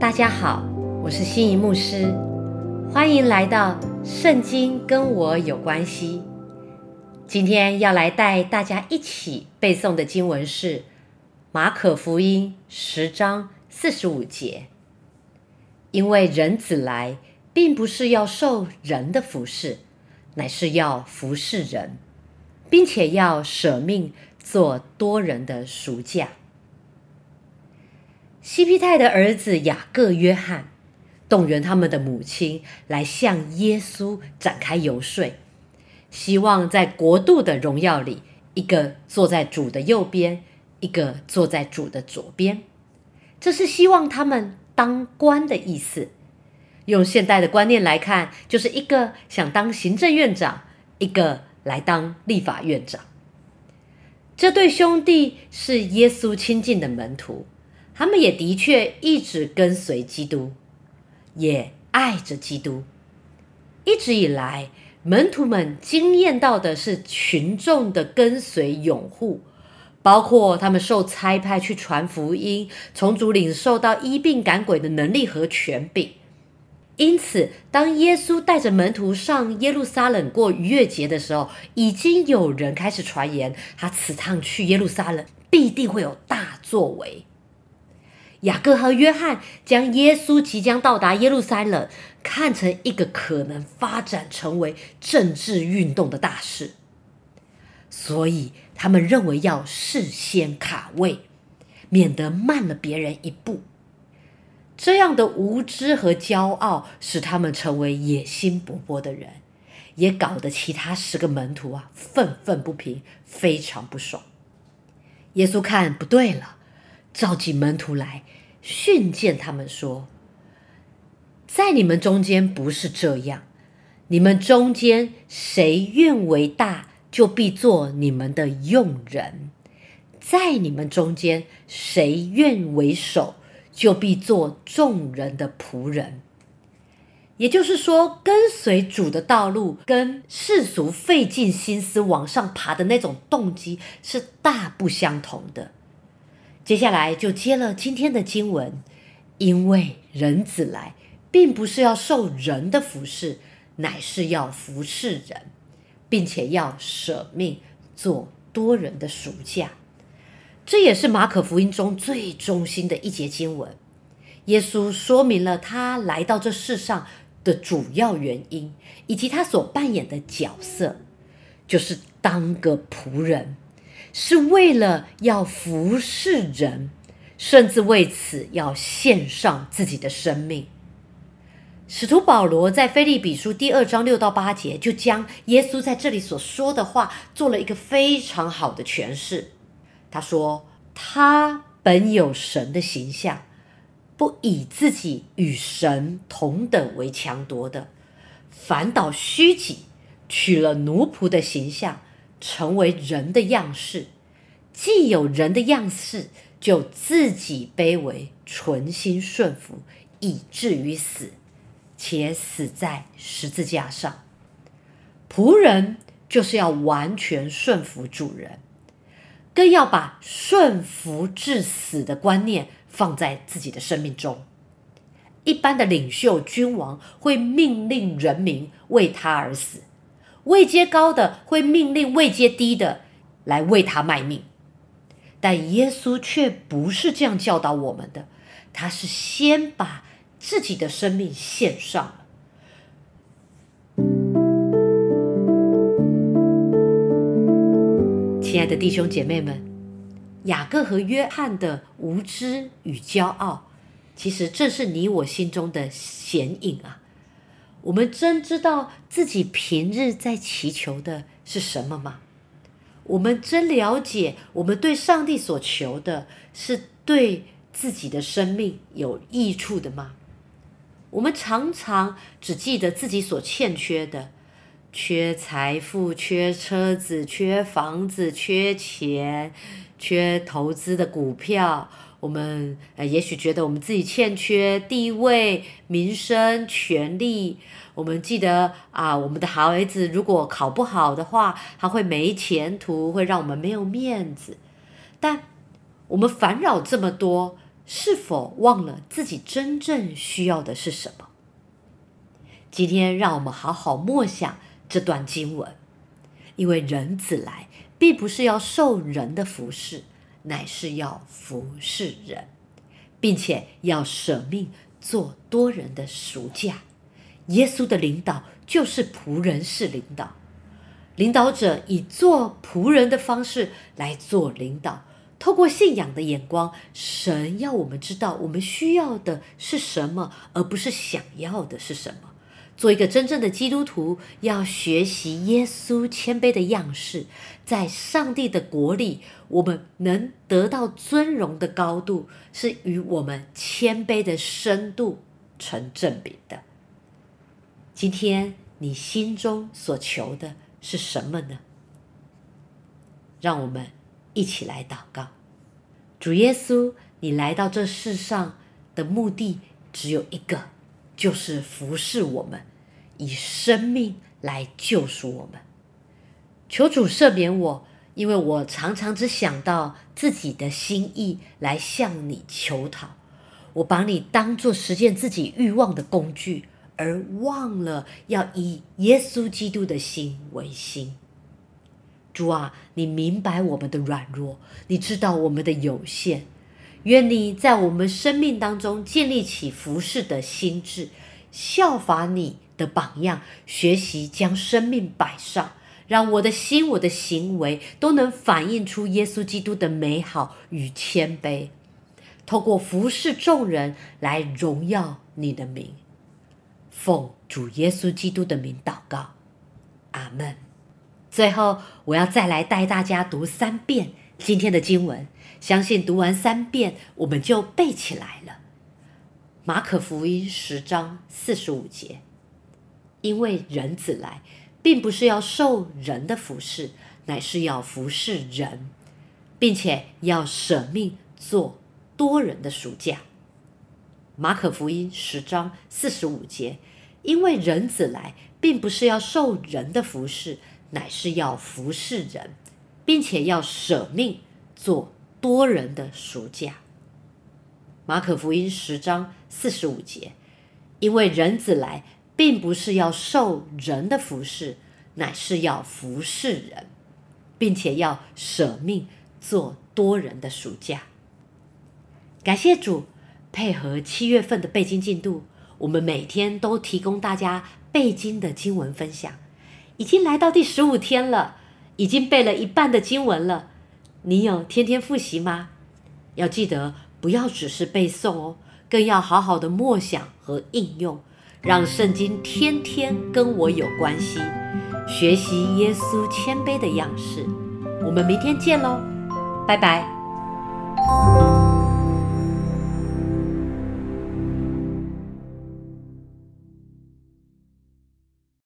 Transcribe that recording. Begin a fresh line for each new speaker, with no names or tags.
大家好，我是心仪牧师，欢迎来到《圣经跟我有关系》。今天要来带大家一起背诵的经文是《马可福音》十章四十五节。因为人子来，并不是要受人的服侍，乃是要服侍人，并且要舍命做多人的赎价。西皮泰的儿子雅各、约翰动员他们的母亲来向耶稣展开游说，希望在国度的荣耀里，一个坐在主的右边，一个坐在主的左边。这是希望他们当官的意思。用现代的观念来看，就是一个想当行政院长，一个来当立法院长。这对兄弟是耶稣亲近的门徒。他们也的确一直跟随基督，也爱着基督。一直以来，门徒们经验到的是群众的跟随拥护，包括他们受差派去传福音，从主领受到医病赶鬼的能力和权柄。因此，当耶稣带着门徒上耶路撒冷过逾越节的时候，已经有人开始传言，他此趟去耶路撒冷必定会有大作为。雅各和约翰将耶稣即将到达耶路撒冷看成一个可能发展成为政治运动的大事，所以他们认为要事先卡位，免得慢了别人一步。这样的无知和骄傲使他们成为野心勃勃的人，也搞得其他十个门徒啊愤愤不平，非常不爽。耶稣看不对了。召集门徒来训诫他们说：“在你们中间不是这样，你们中间谁愿为大，就必做你们的用人；在你们中间谁愿为首，就必做众人的仆人。”也就是说，跟随主的道路，跟世俗费尽心思往上爬的那种动机是大不相同的。接下来就接了今天的经文，因为人子来，并不是要受人的服侍，乃是要服侍人，并且要舍命做多人的赎价。这也是马可福音中最中心的一节经文。耶稣说明了他来到这世上的主要原因，以及他所扮演的角色，就是当个仆人。是为了要服侍人，甚至为此要献上自己的生命。使徒保罗在菲利比书第二章六到八节，就将耶稣在这里所说的话做了一个非常好的诠释。他说：“他本有神的形象，不以自己与神同等为强夺的，反倒虚己，取了奴仆的形象。”成为人的样式，既有人的样式，就自己卑微，存心顺服，以至于死，且死在十字架上。仆人就是要完全顺服主人，更要把顺服至死的观念放在自己的生命中。一般的领袖君王会命令人民为他而死。位阶高的会命令位阶低的来为他卖命，但耶稣却不是这样教导我们的。他是先把自己的生命献上。亲爱的弟兄姐妹们，雅各和约翰的无知与骄傲，其实正是你我心中的显影啊。我们真知道自己平日在祈求的是什么吗？我们真了解我们对上帝所求的是对自己的生命有益处的吗？我们常常只记得自己所欠缺的，缺财富、缺车子、缺房子、缺钱、缺投资的股票。我们呃，也许觉得我们自己欠缺地位、名声、权利。我们记得啊，我们的孩子如果考不好的话，他会没前途，会让我们没有面子。但我们烦扰这么多，是否忘了自己真正需要的是什么？今天让我们好好默想这段经文，因为人子来，并不是要受人的服侍，乃是要服侍人，并且要舍命做多人的赎价。耶稣的领导就是仆人式领导，领导者以做仆人的方式来做领导。透过信仰的眼光，神要我们知道我们需要的是什么，而不是想要的是什么。做一个真正的基督徒，要学习耶稣谦卑的样式，在上帝的国里，我们能得到尊荣的高度，是与我们谦卑的深度成正比的。今天你心中所求的是什么呢？让我们。一起来祷告，主耶稣，你来到这世上的目的只有一个，就是服侍我们，以生命来救赎我们。求主赦免我，因为我常常只想到自己的心意来向你求讨，我把你当做实现自己欲望的工具，而忘了要以耶稣基督的心为心。主啊，你明白我们的软弱，你知道我们的有限。愿你在我们生命当中建立起服侍的心智，效法你的榜样，学习将生命摆上，让我的心、我的行为都能反映出耶稣基督的美好与谦卑。透过服侍众人来荣耀你的名，奉主耶稣基督的名祷告，阿门。最后，我要再来带大家读三遍今天的经文，相信读完三遍，我们就背起来了。马可福音十章四十五节，因为人子来，并不是要受人的服侍，乃是要服侍人，并且要舍命做多人的赎价。马可福音十章四十五节，因为人子来，并不是要受人的服侍。乃是要服侍人，并且要舍命做多人的赎价。马可福音十章四十五节，因为人子来，并不是要受人的服侍，乃是要服侍人，并且要舍命做多人的赎价。感谢主，配合七月份的背经进度，我们每天都提供大家背经的经文分享。已经来到第十五天了，已经背了一半的经文了。你有天天复习吗？要记得不要只是背诵哦，更要好好的默想和应用，让圣经天天跟我有关系。学习耶稣谦卑的样式。我们明天见喽，拜拜。